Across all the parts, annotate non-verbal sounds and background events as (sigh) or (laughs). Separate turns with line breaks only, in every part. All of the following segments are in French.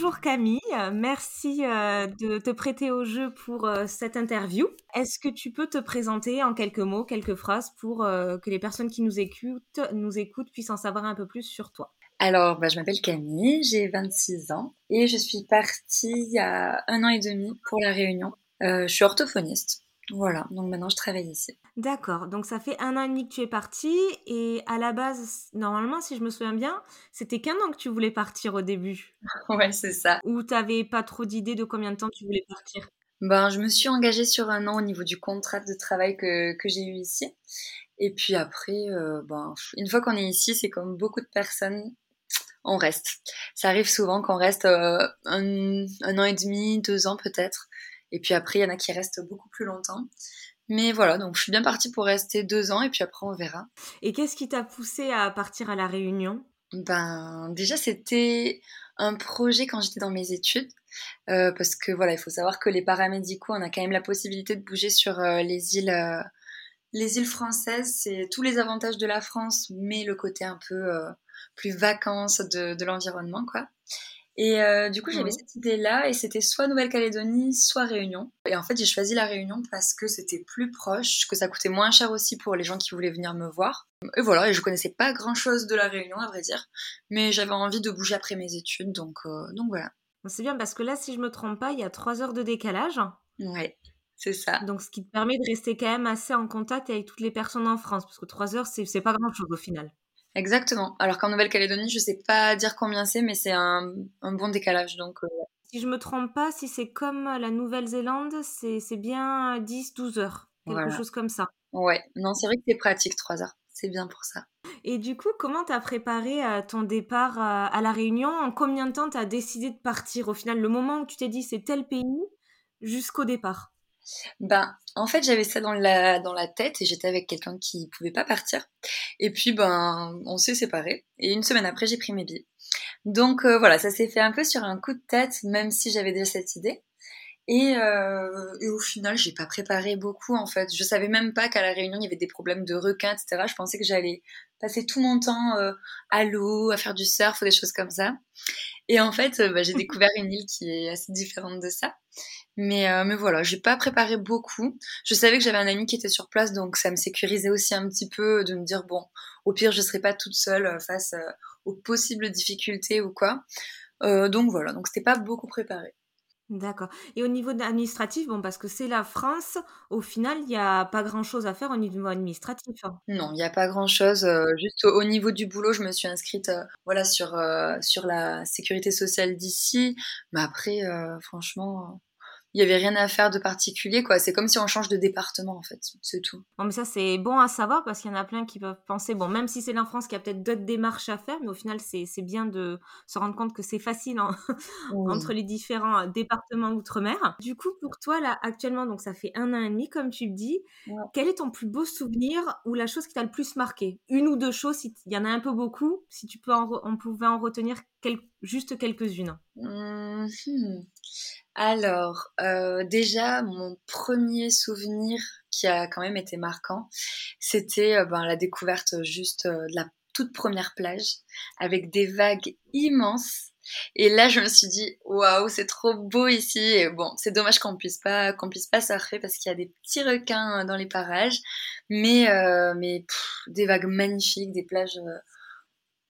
Bonjour Camille, merci euh, de te prêter au jeu pour euh, cette interview. Est-ce que tu peux te présenter en quelques mots, quelques phrases pour euh, que les personnes qui nous écoutent, nous écoutent puissent en savoir un peu plus sur toi?
Alors, bah, je m'appelle Camille, j'ai 26 ans et je suis partie il y a un an et demi pour la Réunion. je suis orthophoniste. Voilà, donc maintenant je travaille ici.
D'accord, donc ça fait un an et demi que tu es partie et à la base, normalement, si je me souviens bien, c'était qu'un an que tu voulais partir au début. (laughs)
ouais, c'est ça.
Ou tu n'avais pas trop d'idée de combien de temps tu voulais partir?
Ben, je me suis engagée sur un an au niveau du contrat de travail que, que j'ai eu ici. Et puis après, euh, ben, une fois qu'on est ici, c'est comme beaucoup de personnes, on reste. Ça arrive souvent qu'on reste euh, un, un an et demi, deux ans peut-être. Et puis après, il y en a qui restent beaucoup plus longtemps. Mais voilà, donc je suis bien partie pour rester deux ans et puis après on verra.
Et qu'est-ce qui t'a poussé à partir à la Réunion?
Ben déjà c'était un projet quand j'étais dans mes études. Euh, parce que voilà, il faut savoir que les paramédicaux, on a quand même la possibilité de bouger sur euh, les îles, euh, les îles françaises. C'est tous les avantages de la France, mais le côté un peu plus vacances de, de l'environnement, quoi. Et euh, du coup, j'avais cette idée-là, et c'était soit Nouvelle-Calédonie, soit Réunion. Et en fait, j'ai choisi la Réunion parce que c'était plus proche, que ça coûtait moins cher aussi pour les gens qui voulaient venir me voir. Et voilà, et je connaissais pas grand-chose de la Réunion, à vrai dire, mais j'avais envie de bouger après mes études, donc, euh, donc voilà.
C'est bien parce que là, si je me trompe pas, il y a trois heures de décalage.
Ouais. C'est ça.
Donc, ce qui te permet de rester quand même assez en contact avec toutes les personnes en France, parce que trois heures, c'est pas grand-chose au final.
Exactement. Alors qu'en Nouvelle-Calédonie, je sais pas dire combien c'est, mais c'est un, bon décalage. Donc, euh,
Si je me trompe pas, si c'est comme la Nouvelle-Zélande, c'est bien 10-12 heures. Quelque chose comme ça.
Ouais, non, c'est vrai que c'est pratique 3 heures. C'est bien pour ça.
Et du coup, comment tu as préparé euh, ton départ euh, à La Réunion? En combien de temps tu as décidé de partir Au final, le moment où tu t'es dit c'est tel pays jusqu'au départ?
Ben, en fait, j'avais ça dans la, dans la tête et j'étais avec quelqu'un qui pouvait pas partir. Et puis, ben, on s'est séparés. Et une semaine après, j'ai pris mes billets. Donc euh, voilà, ça s'est fait un peu sur un coup de tête, même si j'avais déjà cette idée. Et, euh, et au final, j'ai pas préparé beaucoup en fait. Je savais même pas qu'à la Réunion il y avait des problèmes de requins, etc. Je pensais que j'allais passer tout mon temps euh, à l'eau, à faire du surf ou des choses comme ça. Et en fait, bah, j'ai découvert une île qui est assez différente de ça. Mais, euh, mais voilà, j'ai pas préparé beaucoup. Je savais que j'avais un ami qui était sur place, donc ça me sécurisait aussi un petit peu de me dire bon, au pire, je serai pas toute seule euh, face euh, aux possibles difficultés ou quoi. donc voilà, donc c'était pas beaucoup préparé.
D'accord. Et au niveau administratif, bon, parce que c'est la France, au final, il n'y a pas grand-chose à faire au niveau administratif. Hein.
Non, il n'y a pas grand-chose. juste au, niveau du boulot, je me suis inscrite voilà, sur, sur la sécurité sociale d'ici. Mais après, franchement, il y avait rien à faire de particulier quoi. C'est comme si on change de département en fait. C'est tout.
Bon mais ça c'est bon à savoir parce qu'il y en a plein qui peuvent penser bon même si c'est la France qui a peut-être d'autres démarches à faire mais au final c'est bien de se rendre compte que c'est facile entre les différents départements outre-mer du coup pour toi là actuellement donc ça fait un an et demi comme tu le dis quel est ton plus beau souvenir ou la chose qui t'a le plus marqué? Une ou deux choses il y en a un peu beaucoup si tu peux on pouvait en retenir juste quelques-unes
mmh, hmm. Alors, euh, déjà, mon premier souvenir qui a quand même été marquant, c'était euh, ben, la découverte juste euh, de la toute première plage avec des vagues immenses. Et là, je me suis dit, waouh, c'est trop beau ici. Et bon, c'est dommage qu'on puisse pas qu'on puisse pas surfer parce qu'il y a des petits requins dans les parages, mais mais des vagues magnifiques, des plages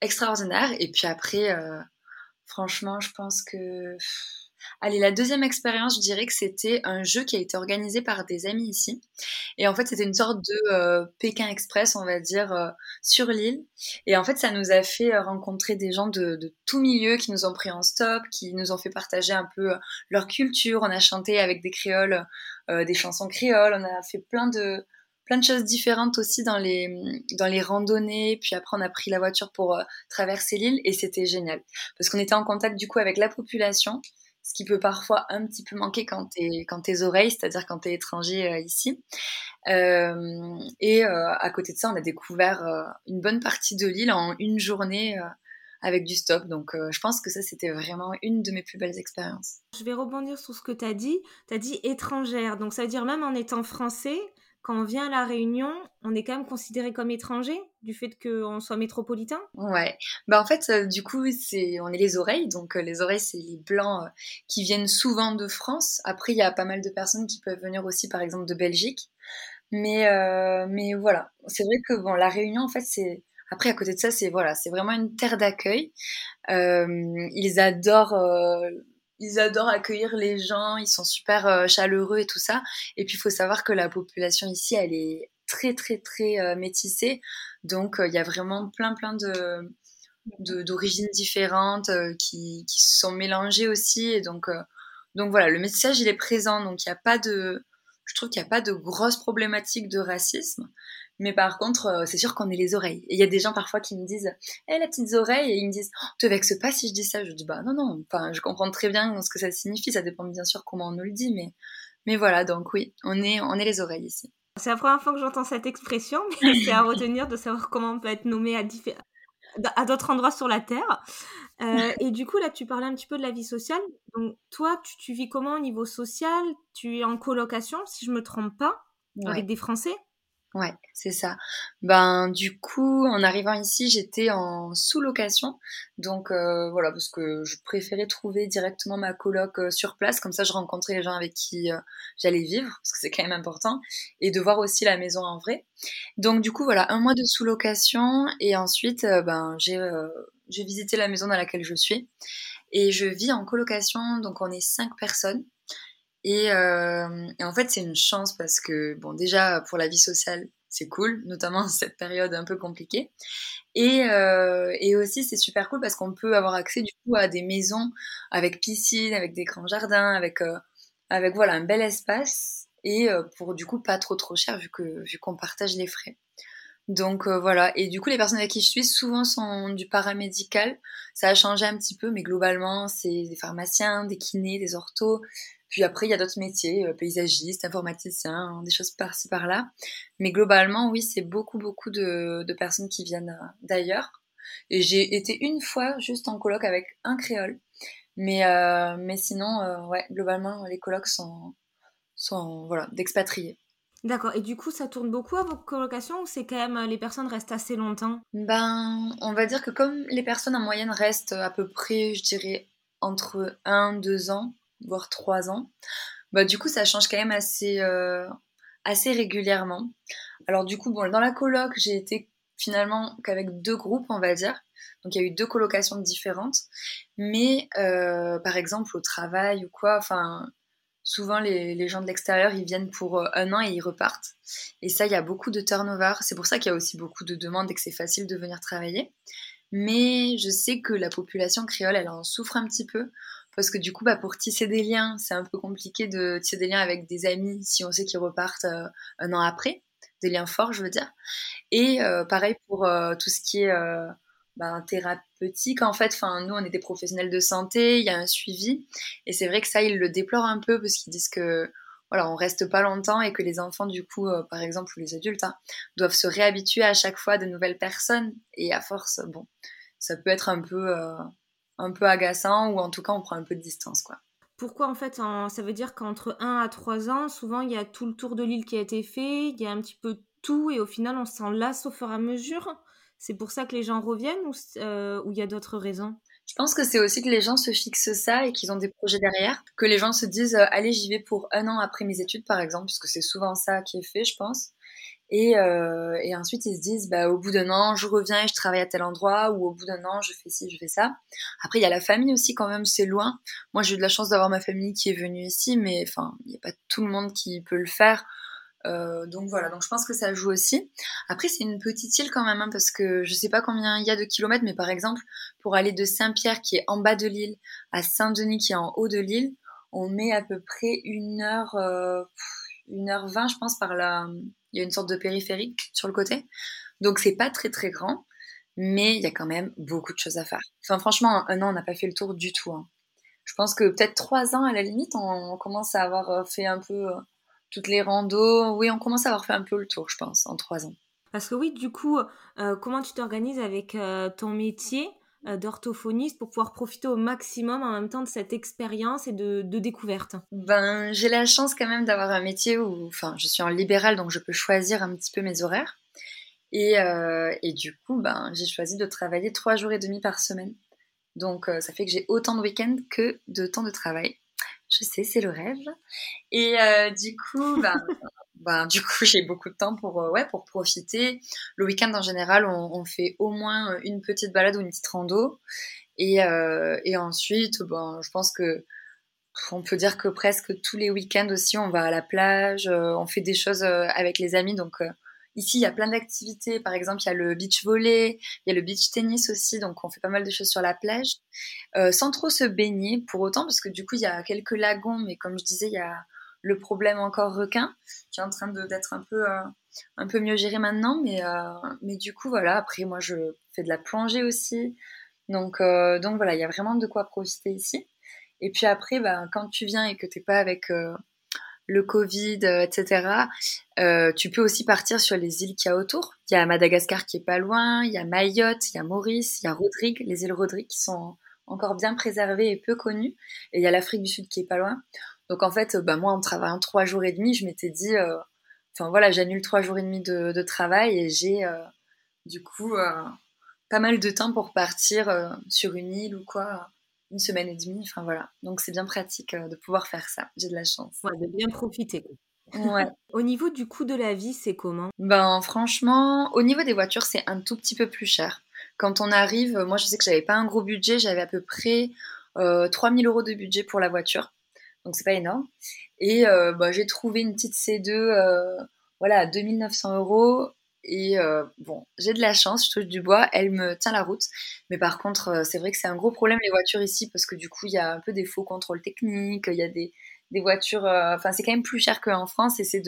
extraordinaires. Et puis après, franchement, je pense que Allez, la deuxième expérience, je dirais que c'était un jeu qui a été organisé par des amis ici. Et en fait, c'était une sorte de euh, Pékin Express, on va dire, euh, sur l'île. Et en fait, ça nous a fait euh, rencontrer des gens de, de, tout milieu qui nous ont pris en stop, qui nous ont fait partager un peu leur culture. On a chanté avec des créoles, des chansons créoles. On a fait plein de plein de choses différentes aussi dans les, dans les randonnées. Puis après, on a pris la voiture pour euh, traverser l'île et c'était génial. Parce qu'on était en contact du coup avec la population, ce qui peut parfois un petit peu manquer quand, es, quand tes oreilles, c'est-à-dire quand tu es étranger euh, ici. Euh, et à côté de ça, on a découvert une bonne partie de l'île en une journée avec du stop. Donc je pense que ça, c'était vraiment une de mes plus belles expériences.
Je vais rebondir sur ce que tu as dit. Tu as dit étrangère. Donc ça veut dire même en étant français, quand on vient à la Réunion, on est quand même considéré comme étranger du fait qu'on soit métropolitain?
Ouais. Bah en fait, euh, du coup, c'est on est les oreilles. Donc euh, les oreilles, c'est les blancs euh, qui viennent souvent de France. Après, il y a pas mal de personnes qui peuvent venir aussi, par exemple, de Belgique. Mais mais voilà, c'est vrai que bon, la Réunion, en fait, c'est après à côté de ça, c'est voilà, c'est vraiment une terre d'accueil. ils adorent ils adorent accueillir les gens, ils sont super euh, chaleureux et tout ça. Et puis il faut savoir que la population ici, elle est très très très euh, métissée. Donc euh, il y a vraiment plein plein de d'origines différentes qui, qui se sont mélangées aussi. Et donc donc voilà, le métissage il est présent. Donc il n'y a pas de je trouve qu'il n'y a pas de grosses problématiques de racisme. Mais par contre, euh, c'est sûr qu'on est les oreilles. Et il y a des gens parfois qui me disent Eh, la petite oreille !» Et ils me disent oh, Te vexe pas si je dis ça. Je dis Bah non, non. Enfin, je comprends très bien ce que ça signifie. Ça dépend bien sûr comment on nous le dit. Mais, mais voilà, donc oui, on est, on est les oreilles ici.
C'est la première fois que j'entends cette expression, mais c'est à retenir de savoir comment on peut être nommé à, à d'autres endroits sur la Terre. Euh, et du coup, là, tu parlais un petit peu de la vie sociale. Donc, toi, tu, tu vis comment au niveau social? Tu es en colocation, si je me trompe pas, avec des Français?
Ouais, c'est ça. Ben du coup, en arrivant ici, j'étais en sous-location. Donc euh, voilà, parce que je préférais trouver directement ma coloc euh, sur place, comme ça je rencontrais les gens avec qui euh, j'allais vivre, parce que c'est quand même important, et de voir aussi la maison en vrai. Donc du coup, voilà, un mois de sous-location, et ensuite, ben j'ai j'ai visité la maison dans laquelle je suis, et je vis en colocation, donc on est cinq personnes. Euh, et, en fait, c'est une chance parce que, bon, déjà, pour la vie sociale, c'est cool, notamment (laughs) cette période un peu compliquée. Et, euh, et aussi, c'est super cool parce qu'on peut avoir accès du coup à des maisons avec piscine, avec des grands jardins, avec, euh, avec voilà, un bel espace et pour du coup pas trop trop cher vu que vu qu'on partage les frais. Donc voilà, et du coup les personnes avec qui je suis souvent sont du paramédical. Ça a changé un petit peu, mais globalement c'est des pharmaciens, des kinés, des orthos, puis après, il y a d'autres métiers, euh, paysagistes, informaticiens, des choses par-ci par-là. Mais globalement, oui, c'est beaucoup, beaucoup de, personnes qui viennent euh, d'ailleurs. Et j'ai été une fois juste en colloque avec un créole. Mais, euh, mais sinon, ouais, globalement, les colloques sont, sont voilà, d'expatriés.
D'accord. Et du coup, ça tourne beaucoup à vos colocations ou c'est quand même les personnes restent assez longtemps?
Ben, on va dire que comme les personnes en moyenne restent à peu près, je dirais, entre 1, 2 ans, voire trois ans, bah du coup ça change quand même assez, euh, assez régulièrement. Alors du coup, bon, dans la coloc, j'ai été finalement qu'avec deux groupes, on va dire. Donc il y a eu deux colocations différentes. Mais euh, par exemple au travail ou quoi, enfin souvent les, les gens de l'extérieur ils viennent pour euh, un an et ils repartent. Et ça il y a beaucoup de turnover. C'est pour ça qu'il y a aussi beaucoup de demandes et que c'est facile de venir travailler. Mais je sais que la population créole elle en souffre un petit peu parce que du coup, bah, pour tisser des liens, c'est un peu compliqué de tisser des liens avec des amis si on sait qu'ils repartent euh, un an après, des liens forts, je veux dire. Et euh, pareil pour euh, tout ce qui est bah, thérapeutique, en fait. Nous, on est des professionnels de santé, il y a un suivi, et c'est vrai que ça, ils le déplorent un peu parce qu'ils disent que voilà, on reste pas longtemps et que les enfants, du coup, par exemple, ou les adultes, hein, doivent se réhabituer à chaque fois de nouvelles personnes. Et à force, bon, ça peut être un peu, un peu agaçant ou en tout cas on prend un peu de distance quoi.
Pourquoi en fait Ça veut dire qu'entre 1 à 3 ans, souvent il y a tout le tour de l'île qui a été fait, il y a un petit peu tout et au final on s'en lasse au fur et à mesure? C'est pour ça que les gens reviennent ou euh, il y a d'autres raisons?
Je pense que c'est aussi que les gens se fixent ça et qu'ils ont des projets derrière, que les gens se disent euh, allez j'y vais pour un an après mes études par exemple, parce que c'est souvent ça qui est fait je pense. Et, euh, et, ensuite, ils se disent, bah, au bout d'un an, je reviens et je travaille à tel endroit, ou au bout d'un an, je fais ci, je fais ça. Après, il y a la famille aussi, quand même, c'est loin. Moi, j'ai eu de la chance d'avoir ma famille qui est venue ici, mais enfin, il n'y a pas tout le monde qui peut le faire. Euh, donc voilà, donc je pense que ça joue aussi. Après, c'est une petite île quand même, hein, parce que je sais pas combien il y a de kilomètres, mais par exemple, pour aller de Saint-Pierre, qui est en bas de l'île, à Saint-Denis, qui est en haut de l'île, on met à peu près une heure, euh, une heure vingt, je pense, par la, Il y a une sorte de périphérie sur le côté. Donc c'est pas très très grand, mais il y a quand même beaucoup de choses à faire. Enfin franchement, un an, on n'a pas fait le tour du tout. Hein. Je pense que peut-être trois ans à la limite, on, commence à avoir euh, fait un peu euh, toutes les randos. Oui, on commence à avoir fait un peu le tour, je pense, en trois ans.
Parce que oui, du coup, euh, comment tu t'organises avec ton métier d'orthophoniste pour pouvoir profiter au maximum en même temps de cette expérience et de, de découverte
Ben, j'ai la chance quand même d'avoir un métier où, enfin, je suis en libéral, donc je peux choisir un petit peu mes horaires. Et, euh, et du coup, ben, j'ai choisi de travailler trois jours et demi par semaine. Donc, euh, ça fait que j'ai autant de week-ends que de temps de travail. Je sais, c'est le rêve. Et euh, du coup, ben, (laughs) ben, du coup, (laughs) j'ai beaucoup de temps pour, ouais, pour profiter. Le week-end, en général, on, fait au moins une petite balade ou une petite rando. Et, et ensuite, ben, je pense que on peut dire que presque tous les week-ends aussi, on va à la plage, on fait des choses avec les amis. Donc, Ici, il y a plein d'activités. Par exemple, il y a le beach volley, il y a le beach tennis aussi. Donc, on fait pas mal de choses sur la plage, euh, sans trop se baigner pour autant, parce que du coup, il y a quelques lagons. Mais comme je disais, il y a le problème encore requin qui est en train d'être un peu euh, un peu mieux géré maintenant. Mais euh, mais du coup, voilà. Après, moi, je fais de la plongée aussi. Donc donc voilà, il y a vraiment de quoi profiter ici. Et puis après, bah, quand tu viens et que t'es pas avec le Covid, euh, etc. Euh, tu peux aussi partir sur les îles qu'il y a autour. Il y a Madagascar qui est pas loin, il y a Mayotte, il y a Maurice, il y a Rodrigue, les îles Rodrigue qui sont encore bien préservées et peu connues. Et il y a l'Afrique du Sud qui est pas loin. Donc en fait, bah, moi en travaillant trois jours et demi, je m'étais dit, euh, enfin voilà, j'annule trois jours et demi de, de travail et j'ai du coup pas mal de temps pour partir sur une île ou quoi une semaine et demie. Enfin voilà. Donc c'est bien pratique euh, de pouvoir faire ça. J'ai de la chance.
Ouais, de bien profiter.
Ouais. (laughs)
au niveau du coût de la vie, c'est comment?
Ben franchement, au niveau des voitures, c'est un tout petit peu plus cher. Quand on arrive, moi je sais que j'avais pas un gros budget, j'avais à peu près euh, 3000 euros de budget pour la voiture. Donc c'est pas énorme. Et euh, bah, j'ai trouvé une petite C2 euh, voilà, à 2900 euros et euh, bon, j'ai de la chance, je touche du bois, elle me tient la route. Mais par contre, c'est vrai que c'est un gros problème les voitures ici parce que du coup, il y a un peu des faux contrôles techniques, il y a des, des voitures. Enfin, c'est quand même plus cher qu'en France et c'est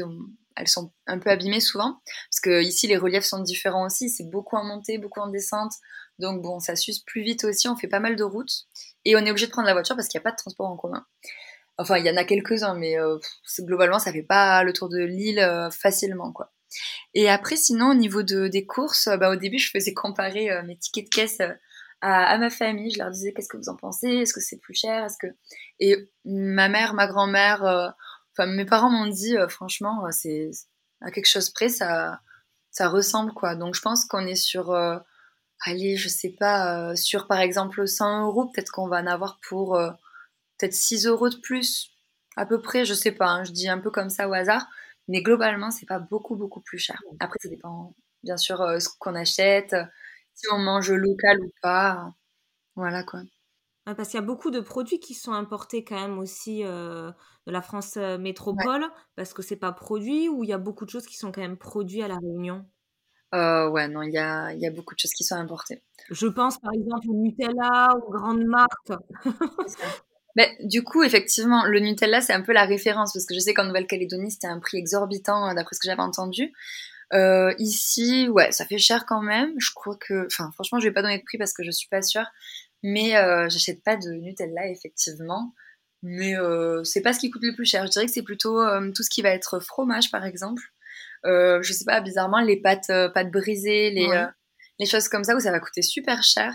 elles sont un peu abîmées souvent parce que ici les reliefs sont différents aussi. C'est beaucoup en montée, beaucoup en descente. Donc bon, ça s'use plus vite aussi. On fait pas mal de routes et on est obligé de prendre la voiture parce qu'il n'y a pas de transport en commun. Enfin, il y en a quelques-uns, mais globalement, ça fait pas le tour de l'île facilement, quoi. Et après, sinon, au niveau de, des courses, bah, au début, je faisais comparer euh, mes tickets de caisse euh, à, ma famille. Je leur disais qu'est-ce que vous en pensez? Est-ce que c'est plus cher? Est-ce que et ma mère, ma grand-mère, euh, enfin mes parents m'ont dit franchement, c'est à quelque chose près, ça ça ressemble quoi. Donc je pense qu'on est sur allez, je sais pas, sur par exemple 100 euros, peut-être qu'on va en avoir pour peut-être 6 euros de plus, à peu près, je sais pas, hein, je dis un peu comme ça au hasard. Mais globalement, c'est pas beaucoup, beaucoup plus cher. Après, ça dépend bien sûr euh, ce qu'on achète, si on mange local ou pas. Voilà quoi.
parce qu'il y a beaucoup de produits qui sont importés quand même aussi euh, de la France euh, métropole, parce que c'est pas produit, ou il y a beaucoup de choses qui sont quand même produites à La Réunion?
Ouais, non, il y a, y a, beaucoup de choses qui sont importées.
Je pense par exemple au Nutella, aux grandes marques. (laughs)
Du coup, effectivement, le Nutella, c'est un peu la référence, parce que je sais qu'en Nouvelle-Calédonie, c'était un prix exorbitant, euh, d'après ce que j'avais entendu. Euh, ici, ouais, ça fait cher quand même. Je crois que, enfin, franchement, je vais pas donner de prix parce que je suis pas sûre. Mais euh, j'achète pas de Nutella, effectivement. Mais euh, c'est pas ce qui coûte le plus cher. Je dirais que c'est plutôt euh, tout ce qui va être fromage, par exemple. Euh, je sais pas, bizarrement, les pâtes, pâtes brisées, les, les choses comme ça où ça va coûter super cher.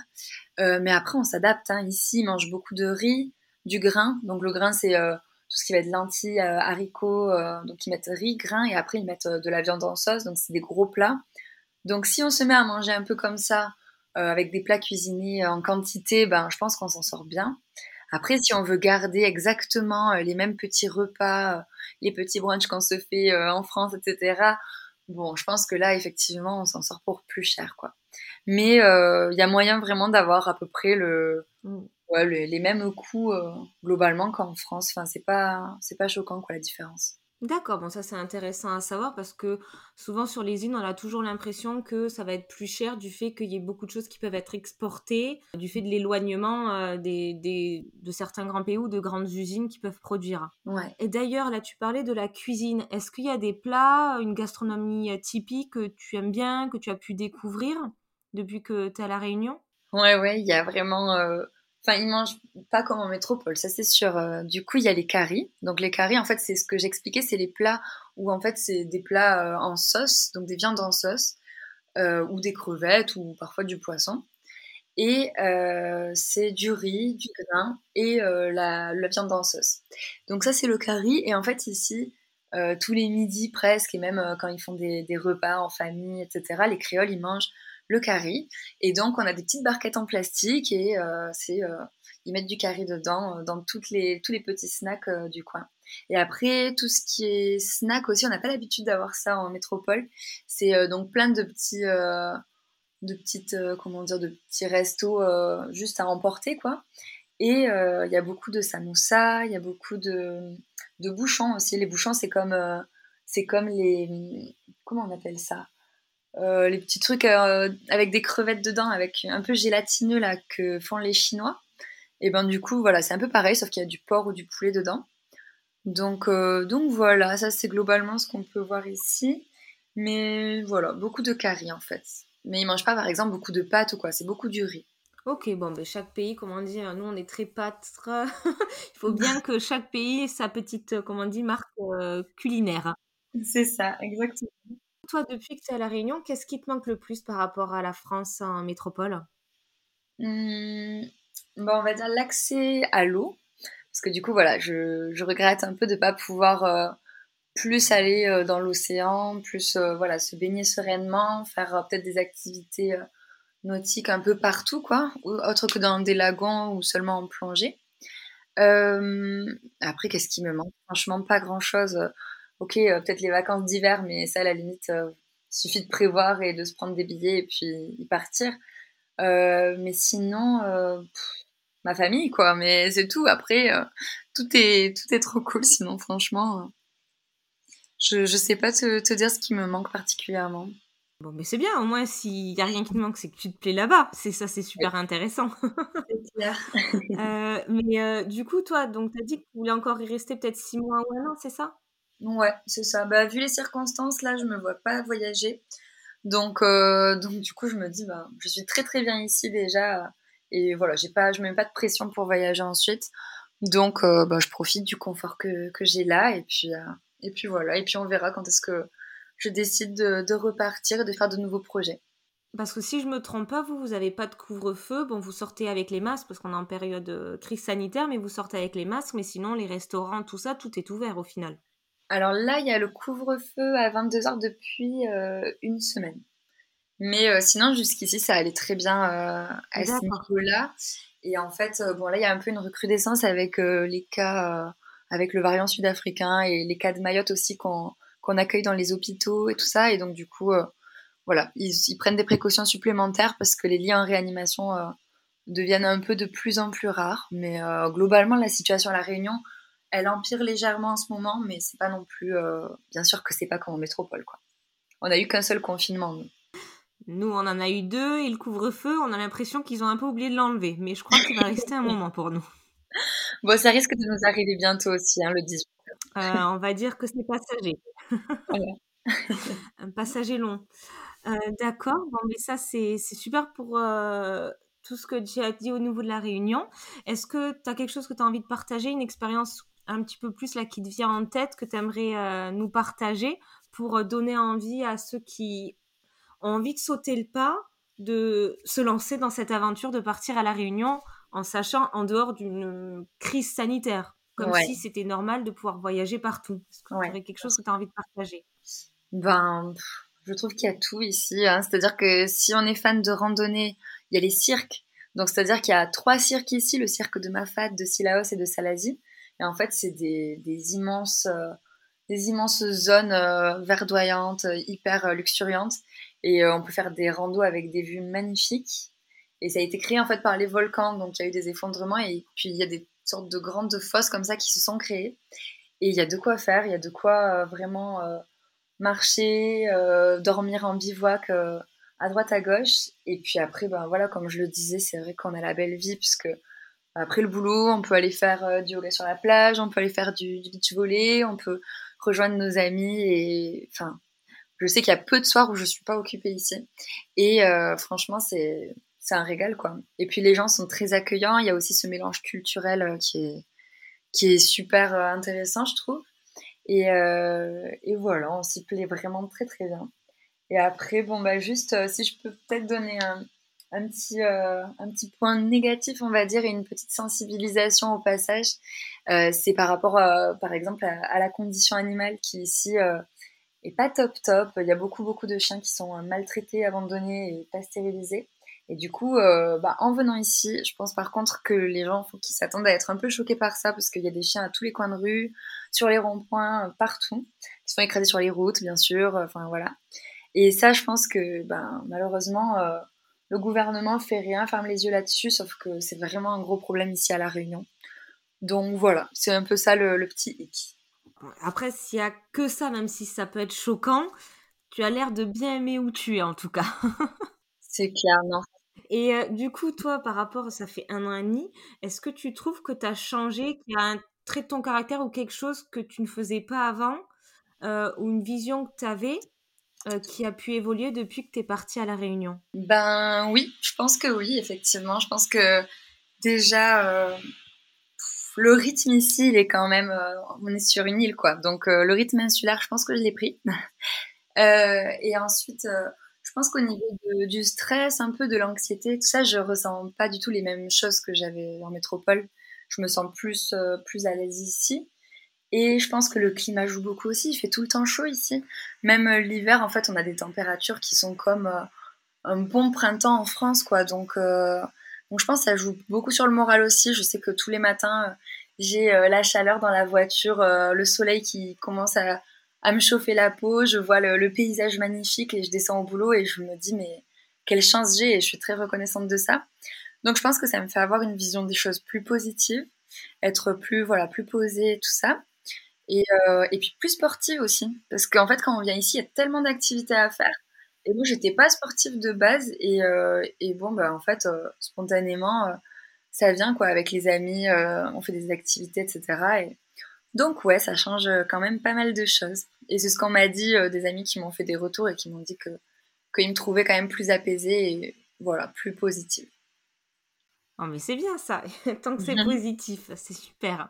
mais après, on s'adapte. Hein. Ici, ils mangent beaucoup de riz du grain. Donc le grain, c'est euh, tout ce qui va être lentilles, euh, haricots. Euh, donc ils mettent riz, grain et après ils mettent de la viande en sauce. Donc c'est des gros plats. Donc si on se met à manger un peu comme ça, avec des plats cuisinés en quantité, ben je pense qu'on s'en sort bien. Après, si on veut garder exactement les mêmes petits repas, les petits brunchs qu'on se fait en France, etc., bon, je pense que là, effectivement, on s'en sort pour plus cher, quoi. Mais il y a moyen vraiment d'avoir à peu près le, les, mêmes coûts euh, globalement qu'en France. Enfin, c'est pas, c'est pas choquant quoi la différence.
D'accord, bon ça c'est intéressant à savoir parce que souvent sur les îles, on a toujours l'impression que ça va être plus cher du fait qu'il y ait beaucoup de choses qui peuvent être exportées, du fait de l'éloignement euh, des, des- de certains grands pays ou de grandes usines qui peuvent produire.
Ouais.
Et d'ailleurs, là tu parlais de la cuisine. Est-ce qu'il y a des plats, une gastronomie typique que tu aimes bien, que tu as pu découvrir depuis que tu es à La Réunion?
Ouais, ouais, il y a vraiment. euh, Enfin, ils mangent pas comme en métropole, ça c'est sûr. Euh, Du coup, il y a les caries. Donc, les caries, en fait, c'est ce que j'expliquais, c'est les plats où en fait c'est des plats euh, en sauce, donc des viandes en sauce, euh, ou des crevettes, ou parfois du poisson. Et c'est du riz, du grain et la, viande en sauce. Donc, ça c'est le curry. Et en fait, ici, tous les midis presque, et même quand ils font des, des repas en famille, etc., les créoles, ils mangent le curry. Et donc, on a des petites barquettes en plastique et euh, c'est, euh, ils mettent du curry dedans euh, dans les, tous les petits snacks du coin. Et après, tout ce qui est snack aussi, on n'a pas l'habitude d'avoir ça en métropole. C'est donc plein de petits, de petites, comment dire, de petits restos juste à emporter, quoi. Et il y a beaucoup de samoussa, il y a beaucoup de, de bouchons aussi. Les bouchons, c'est comme, c'est comme les, comment on appelle ça? Euh, les petits trucs euh, avec des crevettes dedans, avec un peu gélatineux là que font les Chinois. Et ben du coup voilà, c'est un peu pareil, sauf qu'il y a du porc ou du poulet dedans. Donc euh, donc voilà, ça c'est globalement ce qu'on peut voir ici. Mais voilà, beaucoup de curry en fait. Mais ils mangent pas par exemple beaucoup de pâtes ou quoi, c'est beaucoup du riz.
Ok, bon, ben chaque pays, comment on dit, euh, nous on est très pâtre. (laughs) Il faut bien que chaque pays ait sa petite, comment on dit, marque culinaire.
C'est ça, exactement.
Toi, depuis que tu es à La Réunion, qu'est-ce qui te manque le plus par rapport à la France en métropole?
Hum, bon, on va dire l'accès à l'eau. Parce que du coup, voilà, je, regrette un peu de ne pas pouvoir euh, plus aller euh, dans l'océan, plus euh, voilà, se baigner sereinement, faire peut-être des activités nautiques un peu partout, quoi, autre que dans des lagons ou seulement en plongée. Après, qu'est-ce qui me manque? Franchement, pas grand-chose. Ok, euh, peut-être les vacances d'hiver, mais ça, à la limite, euh, il suffit de prévoir et de se prendre des billets et puis y partir. Euh, mais sinon, euh, pff, ma famille, quoi. Mais c'est tout. Après, tout est, tout est trop cool. Sinon, franchement, je, je sais pas te, te dire ce qui me manque particulièrement.
Bon, mais c'est bien, au moins s'il y a rien qui te manque, c'est que tu te plais là-bas. C'est ça, c'est
Ouais,
super intéressant. (laughs)
c'est clair.
Mais du coup, toi, donc tu as dit que tu voulais encore y rester peut-être six mois ou un an, c'est ça?
Ouais, c'est ça. Bah, vu les circonstances, là, je me vois pas voyager. Donc, euh, donc du coup, je me dis, bah, je suis très très bien ici déjà. Et voilà, j'ai pas, je mets pas de pression pour voyager ensuite. Donc, euh, bah, je profite du confort que, que j'ai là. Et puis, euh, et puis voilà. Et puis, on verra quand est-ce que je décide de, repartir et de faire de nouveaux projets.
Parce que si je me trompe pas, vous, vous avez pas de couvre-feu. Bon, vous sortez avec les masques parce qu'on est en période crise sanitaire, mais vous sortez avec les masques. Mais sinon, les restaurants, tout ça, tout est ouvert au final.
Alors là, il y a le couvre-feu à 22 heures depuis euh, une semaine. Mais euh, sinon, jusqu'ici, ça allait très bien euh, à ce niveau-là. Et en fait, bon, là, il y a un peu une recrudescence avec les cas, avec le variant sud-africain et les cas de Mayotte aussi qu'on qu'on accueille dans les hôpitaux et tout ça. Et donc, du coup, voilà, ils, ils prennent des précautions supplémentaires parce que les lits en réanimation deviennent un peu de plus en plus rares. Mais globalement, la situation à La Réunion, elle empire légèrement en ce moment, mais c'est pas non plus. euh, bien sûr que c'est pas comme en métropole, quoi. On a eu qu'un seul confinement, nous.
Nous, on en a eu deux et le couvre-feu, on a l'impression qu'ils ont un peu oublié de l'enlever. Mais je crois qu'il va rester un moment pour nous. (laughs)
Bon, ça risque de nous arriver bientôt aussi, hein, le 18.
Euh, on va dire que c'est passager. (laughs) (laughs) Un passager long. Euh, d'accord, bon, mais ça, c'est c'est super pour euh, tout ce que tu as dit au niveau de la réunion. Est-ce que tu as quelque chose que tu as envie de partager, une expérience un petit peu plus là qui te vient en tête, que tu aimerais nous partager pour euh, donner envie à ceux qui ont envie de sauter le pas, de se lancer dans cette aventure de partir à la réunion en sachant en dehors d'une crise sanitaire, comme
Ouais,
si c'était normal de pouvoir voyager partout. Est-ce que tu aurais quelque chose que tu as envie de partager?
Ben, je trouve qu'il y a tout ici. hein. C'est-à-dire que si on est fan de randonnée, il y a les cirques. Donc, c'est-à-dire qu'il y a trois cirques ici, le cirque de Mafat, de Sillaos et de Salazie. Et en fait, c'est des, immenses, euh, des immenses zones euh, verdoyantes, euh, hyper luxuriantes. Et on peut faire des randos avec des vues magnifiques. Et ça a été créé en fait par les volcans, donc il y a eu des effondrements et puis il y a des sortes de grandes fosses comme ça qui se sont créées. Et il y a de quoi faire, il y a de quoi vraiment marcher, dormir en bivouac à droite à gauche. Et puis après, ben voilà, comme je le disais, c'est vrai qu'on a la belle vie puisque après le boulot, on peut aller faire du yoga sur la plage, on peut aller faire du, du beach volley, on peut rejoindre nos amis et enfin je sais qu'il y a peu de soirs où je suis pas occupée ici. Et euh, franchement, c'est c'est un régal quoi. Et puis les gens sont très accueillants. Il y a aussi ce mélange culturel euh, qui est qui est super euh, intéressant, je trouve. Et, et voilà, on s'y plaît vraiment très très bien. Et après, bon bah juste si je peux peut-être donner un, un petit, un petit point négatif, on va dire, et une petite sensibilisation au passage, c'est par rapport, par exemple, à, la condition animale qui ici et pas top top. Il y a beaucoup beaucoup de chiens qui sont euh, maltraités, abandonnés et pas stérilisés. Et du coup, euh, bah, en venant ici, je pense par contre que les gens faut qu'ils s'attendent à être un peu choqués par ça parce qu'il y a des chiens à tous les coins de rue, sur les ronds-points, euh, partout, qui sont écrasés sur les routes, bien sûr. Enfin voilà. Et ça, je pense que ben, malheureusement, le gouvernement fait rien, ferme les yeux là-dessus, sauf que c'est vraiment un gros problème ici à La Réunion. Donc voilà, c'est un peu ça le, le petit hic.
Après, s'il y a que ça, même si ça peut être choquant, tu as l'air de bien aimer où tu es en tout cas. (laughs)
C'est clair, non.
Et euh, du coup, toi, par rapport, ça fait un an et demi, est-ce que tu trouves que tu as changé, qu'il y a un trait de ton caractère ou quelque chose que tu ne faisais pas avant, euh, ou une vision que tu avais euh, qui a pu évoluer depuis que tu es partie à La Réunion
Ben oui, je pense que oui, effectivement. Je pense que déjà, le rythme ici, il est quand même, euh, on est sur une île, quoi. Donc euh, le rythme insulaire, je pense que je l'ai pris. (laughs) Euh, et ensuite, je pense qu'au niveau du stress, un peu de l'anxiété, tout ça, je ressens pas du tout les mêmes choses que j'avais en métropole. Je me sens plus, plus à l'aise ici. Et je pense que le climat joue beaucoup aussi. Il fait tout le temps chaud ici. Même l'hiver, en fait, on a des températures qui sont comme un bon printemps en France, quoi. Donc, donc je pense que ça joue beaucoup sur le moral aussi. Je sais que tous les matins, euh, j'ai euh, la chaleur dans la voiture, euh, le soleil qui commence à, me chauffer la peau, je vois le, paysage magnifique et je descends au boulot et je me dis mais quelle chance j'ai et je suis très reconnaissante de ça. Donc je pense que ça me fait avoir une vision des choses plus positive, être plus voilà plus posée tout ça. Et, et puis plus sportive aussi. Parce qu'en fait, quand on vient ici, il y a tellement d'activités à faire et moi, j'étais pas sportive de base. Et, euh, et bon, bah, en fait, euh, spontanément, euh, ça vient, quoi. Avec les amis, on fait des activités, etc. Et... Donc, ouais, ça change quand même pas mal de choses. Et c'est ce qu'on m'a dit des amis qui m'ont fait des retours et qui m'ont dit que qu'ils me trouvaient quand même plus apaisée et voilà, plus positive.
Oh, mais c'est bien ça, (laughs) tant que c'est positif, c'est super.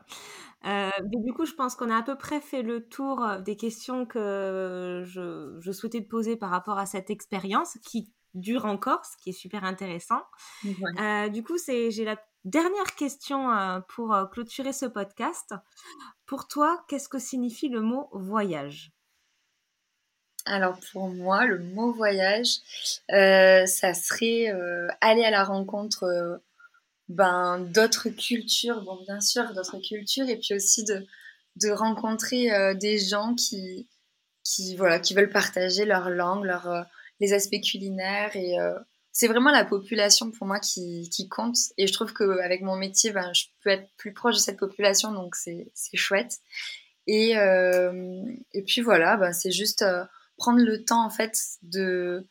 Euh, du coup, je pense qu'on a à peu près fait le tour euh, des questions que je, souhaitais te poser par rapport à cette expérience qui dure encore, ce qui est super intéressant. Euh, du coup, c'est, j'ai la dernière question pour clôturer ce podcast. Pour toi, qu'est-ce que signifie le mot voyage?
Alors pour moi, le mot voyage, ça serait aller à la rencontre ben, d'autres cultures, bon, bien sûr, d'autres cultures, et puis aussi de, de rencontrer euh, des gens qui, qui, voilà, qui veulent partager leur langue, leur, euh, les aspects culinaires. Et euh, c'est vraiment la population pour moi qui, qui compte. Et je trouve qu'avec mon métier, ben, je peux être plus proche de cette population, donc c'est chouette. Et, et puis voilà, ben, c'est juste prendre le temps en fait de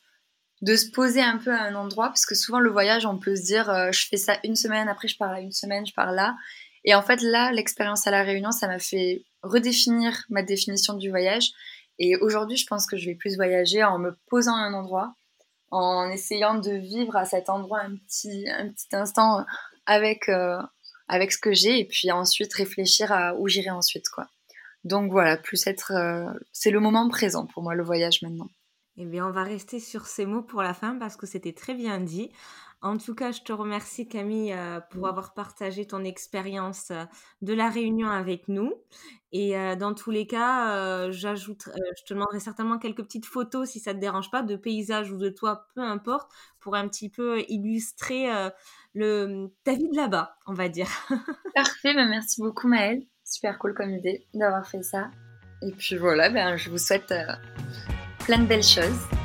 de se poser un peu à un endroit, parce que souvent le voyage, on peut se dire, euh, je fais ça une semaine, après je pars là une semaine, je pars là. Et en fait, là, l'expérience à La Réunion, ça m'a fait redéfinir ma définition du voyage. Et aujourd'hui, je pense que je vais plus voyager en me posant à un endroit, en essayant de vivre à cet endroit un petit, un petit instant avec, euh, avec ce que j'ai, et puis ensuite réfléchir à où j'irai ensuite, quoi. Donc voilà, plus être, euh, c'est le moment présent pour moi, le voyage maintenant.
Eh bien, on va rester sur ces mots pour la fin parce que c'était très bien dit. En tout cas, je te remercie Camille euh, pour avoir partagé ton expérience euh, de la réunion avec nous. Et euh, dans tous les cas, j'ajoute, je te demanderai certainement quelques petites photos si ça te dérange pas, de paysages ou de toi, peu importe, pour un petit peu illustrer le, ta vie de là-bas, on va dire. (laughs)
Parfait, ben, merci beaucoup Maëlle. Super cool comme idée d'avoir fait ça. Et puis voilà, ben, je vous souhaite plein de belles choses.